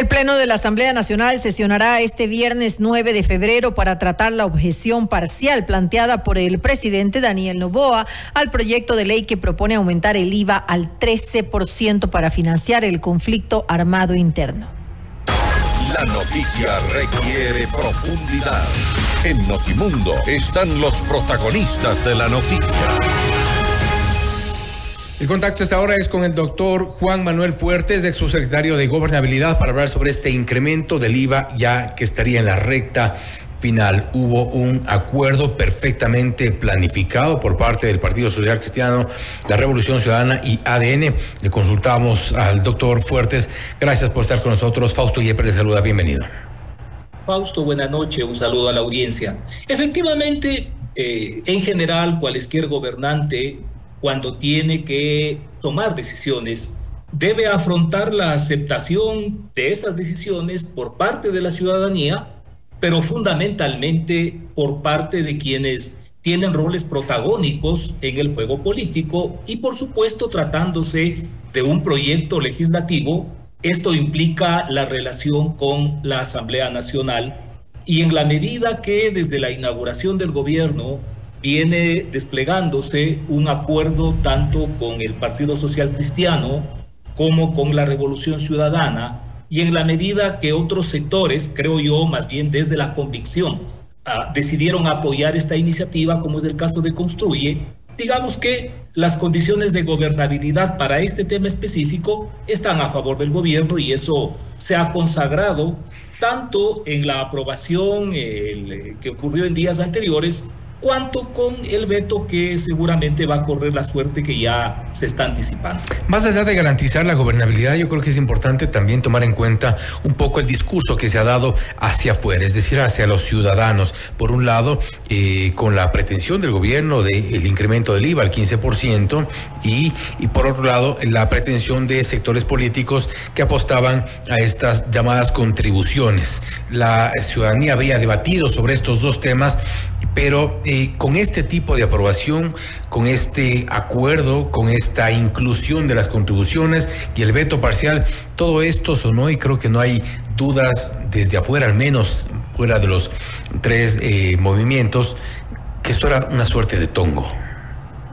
El Pleno de la Asamblea Nacional sesionará este viernes 9 de febrero para tratar la objeción parcial planteada por el presidente Daniel Novoa al proyecto de ley que propone aumentar el IVA al 13% para financiar el conflicto armado interno. La noticia requiere profundidad. En Notimundo están los protagonistas de la noticia. El contacto esta hora es con el doctor Juan Manuel Fuertes, ex subsecretario de Gobernabilidad, para hablar sobre este incremento del IVA ya que estaría en la recta final. Hubo un acuerdo perfectamente planificado por parte del Partido Social Cristiano, la Revolución Ciudadana y ADN. Le consultamos al doctor Fuertes. Gracias por estar con nosotros. Fausto Yepes le saluda. Bienvenido. Fausto, buena noche. Un saludo a la audiencia. Efectivamente, eh, en general, cualquier gobernante cuando tiene que tomar decisiones, debe afrontar la aceptación de esas decisiones por parte de la ciudadanía, pero fundamentalmente por parte de quienes tienen roles protagónicos en el juego político y por supuesto tratándose de un proyecto legislativo, esto implica la relación con la Asamblea Nacional y en la medida que desde la inauguración del gobierno viene desplegándose un acuerdo tanto con el Partido Social Cristiano como con la Revolución Ciudadana. Y en la medida que otros sectores, creo yo, más bien desde la convicción, ah, decidieron apoyar esta iniciativa, como es el caso de Construye, digamos que las condiciones de gobernabilidad para este tema específico están a favor del gobierno y eso se ha consagrado tanto en la aprobación que ocurrió en días anteriores cuanto con el veto que seguramente va a correr la suerte que ya se está anticipando. Más allá de garantizar la gobernabilidad, yo creo que es importante también tomar en cuenta un poco el discurso que se ha dado hacia afuera, es decir, hacia los ciudadanos. Por un lado, eh, con la pretensión del gobierno del incremento del IVA al 15% y, y por otro lado, la pretensión de sectores políticos que apostaban a estas llamadas contribuciones. La ciudadanía había debatido sobre estos dos temas pero eh, con este tipo de aprobación, con este acuerdo, con esta inclusión de las contribuciones y el veto parcial, todo esto sonó y creo que no hay dudas desde afuera, al menos fuera de los tres eh, movimientos, que esto era una suerte de tongo.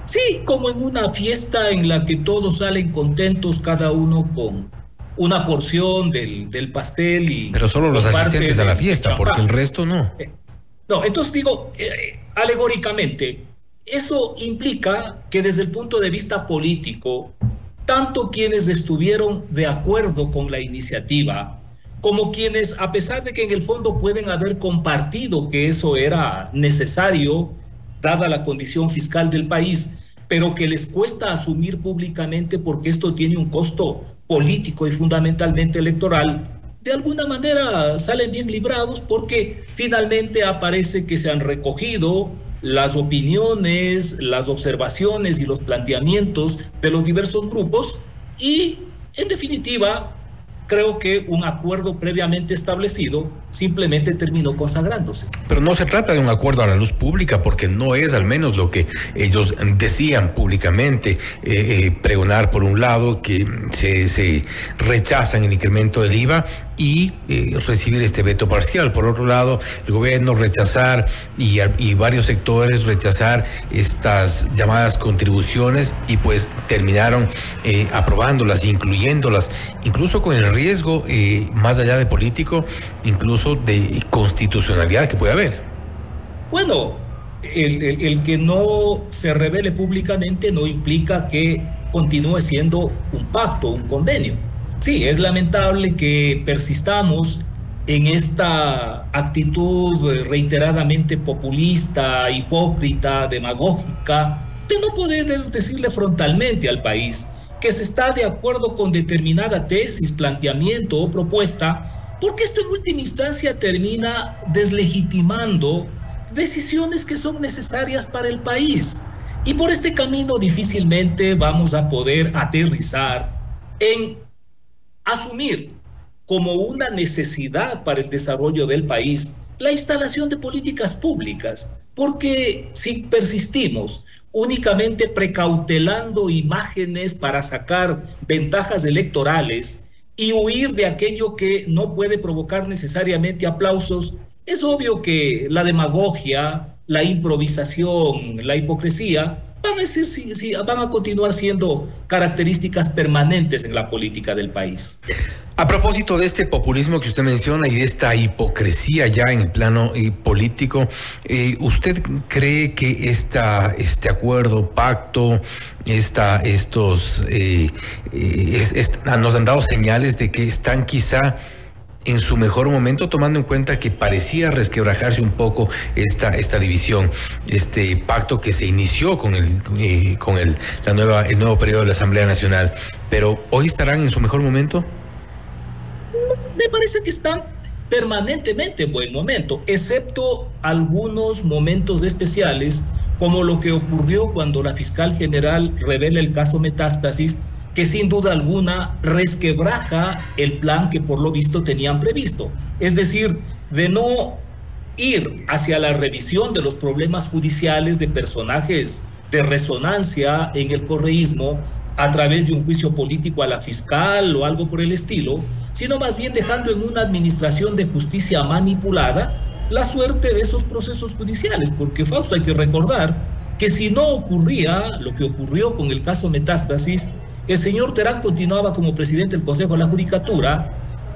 Sí, como en una fiesta en la que todos salen contentos, cada uno con una porción del, pastel y... Pero solo los asistentes a la fiesta, porque el resto no. Eh, no, entonces digo, eh, alegóricamente, eso implica que desde el punto de vista político, tanto quienes estuvieron de acuerdo con la iniciativa, como quienes, a pesar de que en el fondo pueden haber compartido que eso era necesario, dada la condición fiscal del país, pero que les cuesta asumir públicamente porque esto tiene un costo político y fundamentalmente electoral, de alguna manera salen bien librados porque finalmente aparece que se han recogido las opiniones, las observaciones y los planteamientos de los diversos grupos y en definitiva creo que un acuerdo previamente establecido simplemente terminó consagrándose. Pero no se trata de un acuerdo a la luz pública, porque no es al menos lo que ellos decían públicamente, eh, eh, pregonar por un lado que se, rechazan el incremento del IVA y eh, recibir este veto parcial. Por otro lado, el gobierno rechazar y varios sectores rechazar estas llamadas contribuciones y pues terminaron aprobándolas, incluyéndolas, incluso con el riesgo, más allá de político, incluso de constitucionalidad que puede haber. Bueno, el, que no se revele públicamente no implica que continúe siendo un pacto, un convenio. Sí, es lamentable que persistamos en esta actitud reiteradamente populista, hipócrita, demagógica, de no poder decirle frontalmente al país que se está de acuerdo con determinada tesis, planteamiento o propuesta porque esto en última instancia termina deslegitimando decisiones que son necesarias para el país. Y por este camino difícilmente vamos a poder aterrizar en asumir como una necesidad para el desarrollo del país la instalación de políticas públicas, porque si persistimos únicamente precautelando imágenes para sacar ventajas electorales, y huir de aquello que no puede provocar necesariamente aplausos, es obvio que la demagogia, la improvisación, la hipocresía van a, decir, si, van a continuar siendo características permanentes en la política del país. A propósito de este populismo que usted menciona y de esta hipocresía ya en el plano eh, político, eh, ¿usted cree que esta, este acuerdo, pacto, esta, estos eh, nos han dado señales de que están quizá en su mejor momento, tomando en cuenta que parecía resquebrajarse un poco esta, esta división, este pacto que se inició con el eh, con el, la nueva, el nuevo periodo de la Asamblea Nacional. Pero hoy estarán en su mejor momento. Me parece que están permanentemente en buen momento, excepto algunos momentos especiales, como lo que ocurrió cuando la fiscal general revela el caso Metástasis que sin duda alguna resquebraja el plan que por lo visto tenían previsto. Es decir, de no ir hacia la revisión de los problemas judiciales de personajes de resonancia en el correísmo a través de un juicio político a la fiscal o algo por el estilo, sino más bien dejando en una administración de justicia manipulada la suerte de esos procesos judiciales, porque Fausto hay que recordar que si no ocurría lo que ocurrió con el caso Metástasis, el señor Terán continuaba como presidente del Consejo de la Judicatura,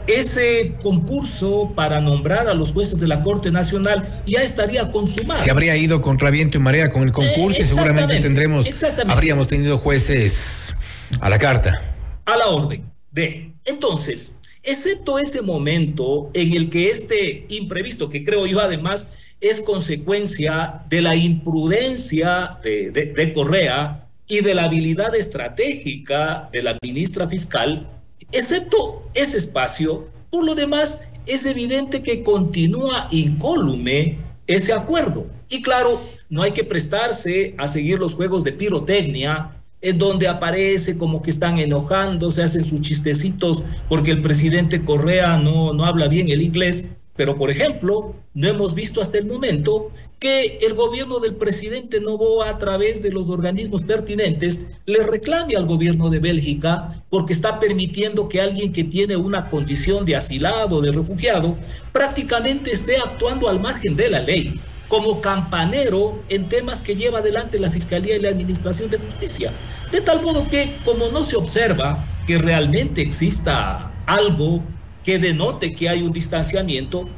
ese concurso para nombrar a los jueces de la Corte Nacional ya estaría consumado. Se habría ido contra viento y marea con el concurso y seguramente tendremos, habríamos tenido jueces a la carta. A la orden de. Entonces, excepto ese momento en el que este imprevisto, que creo yo además es consecuencia de la imprudencia de, de Correa, y de la habilidad estratégica de la ministra fiscal, excepto ese espacio, por lo demás es evidente que continúa incólume ese acuerdo. Y claro, no hay que prestarse a seguir los juegos de pirotecnia en donde aparece como que están enojando, se hacen sus chistecitos porque el presidente Correa no, no habla bien el inglés. Pero, por ejemplo, no hemos visto hasta el momento que el gobierno del presidente Novoa, a través de los organismos pertinentes, le reclame al gobierno de Bélgica porque está permitiendo que alguien que tiene una condición de asilado, de refugiado, prácticamente esté actuando al margen de la ley, como campanero en temas que lleva adelante la Fiscalía y la Administración de Justicia. De tal modo que, como no se observa que realmente exista algo que denote que hay un distanciamiento,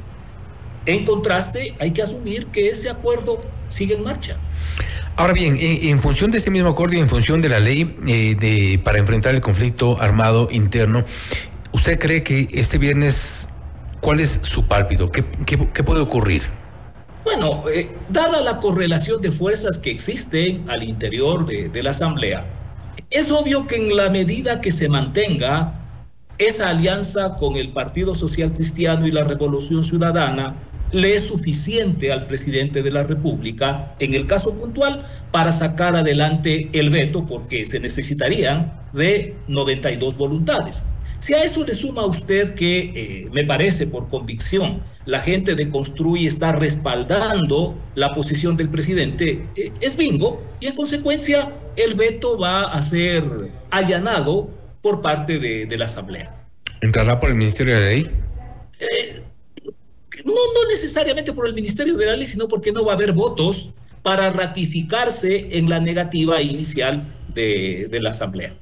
en contraste, hay que asumir que ese acuerdo sigue en marcha. Ahora bien, en, función de este mismo acuerdo y en función de la ley eh, de, para enfrentar el conflicto armado interno, ¿usted cree que este viernes, cuál es su pálpito? ¿Qué, puede ocurrir? Bueno, eh, dada la correlación de fuerzas que existen al interior de, de la Asamblea, es obvio que en la medida que se mantenga esa alianza con el Partido Social Cristiano y la Revolución Ciudadana, le es suficiente al presidente de la República, en el caso puntual, para sacar adelante el veto, porque se necesitarían de 92 voluntades. Si a eso le suma usted que, eh, me parece por convicción, la gente de Construy está respaldando la posición del presidente, eh, es bingo, y en consecuencia el veto va a ser allanado por parte de, la Asamblea. ¿Entrará por el Ministerio de Ley? No, no necesariamente por el Ministerio de la Ley, sino porque no va a haber votos para ratificarse en la negativa inicial de, la Asamblea.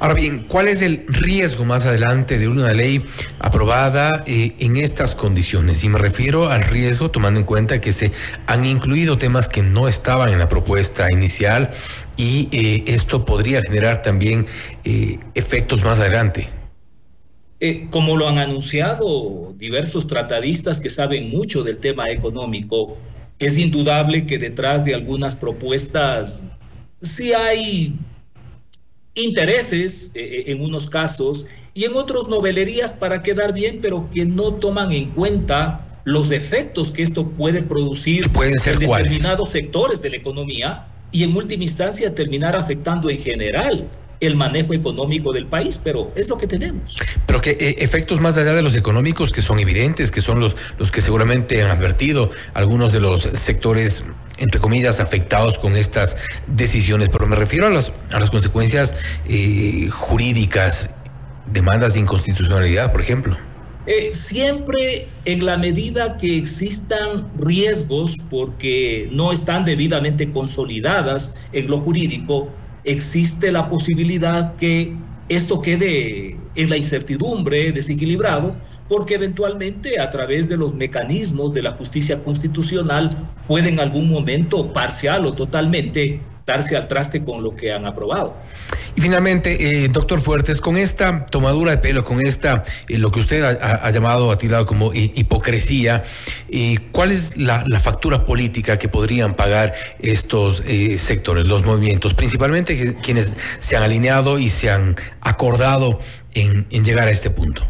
Ahora bien, ¿cuál es el riesgo más adelante de una ley aprobada eh, en estas condiciones? Y me refiero al riesgo tomando en cuenta que se han incluido temas que no estaban en la propuesta inicial y eh, esto podría generar también eh, efectos más adelante. Eh, como lo han anunciado diversos tratadistas que saben mucho del tema económico, es indudable que detrás de algunas propuestas sí hay intereses eh, eh, en unos casos y en otros novelerías para quedar bien, pero que no toman en cuenta los efectos que esto puede producir pueden ser en determinados sectores de la economía y en última instancia terminar afectando en general el manejo económico del país, pero es lo que tenemos. Pero que eh, efectos más allá de los económicos que son evidentes, que son los, los que seguramente han advertido algunos de los sectores entre comillas, afectados con estas decisiones, pero me refiero a, las a las consecuencias eh, jurídicas demandas de inconstitucionalidad, por ejemplo. Eh, siempre en la medida que existan riesgos porque no están debidamente consolidadas en lo jurídico, existe la posibilidad que esto quede en la incertidumbre, desequilibrado, porque eventualmente a través de los mecanismos de la justicia constitucional puede en algún momento parcial o totalmente darse al traste con lo que han aprobado. Y finalmente, eh, doctor Fuertes, con esta tomadura de pelo, con esta, eh, lo que usted ha, llamado, ha como hipocresía, eh, ¿cuál es la, factura política que podrían pagar estos sectores, los movimientos, principalmente quienes se han alineado y se han acordado en, en llegar a este punto?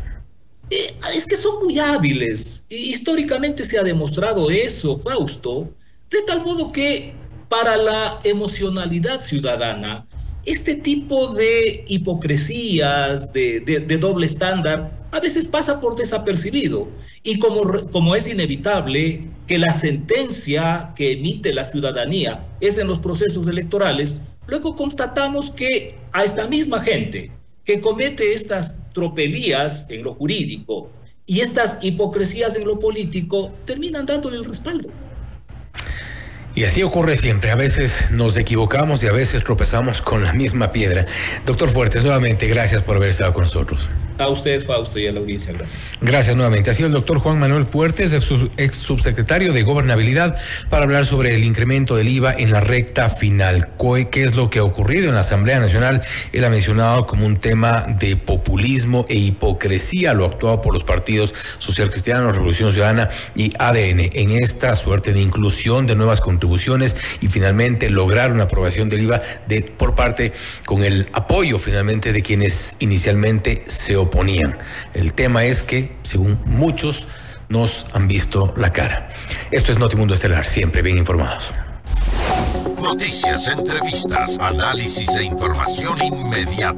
es que son muy hábiles. Históricamente se ha demostrado eso, Fausto, de tal modo que para la emocionalidad ciudadana, este tipo de hipocresías, de, doble estándar, a veces pasa por desapercibido. Y como, como es inevitable que la sentencia que emite la ciudadanía es en los procesos electorales, luego constatamos que a esta misma gente que comete estas tropelías en lo jurídico y estas hipocresías en lo político, terminan dándole el respaldo. Y así ocurre siempre. A veces nos equivocamos y a veces tropezamos con la misma piedra. Doctor Fuertes, nuevamente, gracias por haber estado con nosotros. A usted, Fausto, y a la audiencia, gracias. Gracias nuevamente. Ha sido el doctor Juan Manuel Fuertes, ex subsecretario de Gobernabilidad, para hablar sobre el incremento del IVA en la recta final. ¿Qué es lo que ha ocurrido en la Asamblea Nacional? Él ha mencionado como un tema de populismo e hipocresía, lo actuado por los partidos Social Cristiano, Revolución Ciudadana y ADN en esta suerte de inclusión de nuevas y finalmente lograr una aprobación del IVA de, por parte con el apoyo finalmente de quienes inicialmente se oponían. El tema es que, según muchos, nos han visto la cara. Esto es Notimundo Estelar, siempre bien informados. Noticias, entrevistas, análisis e información inmediata.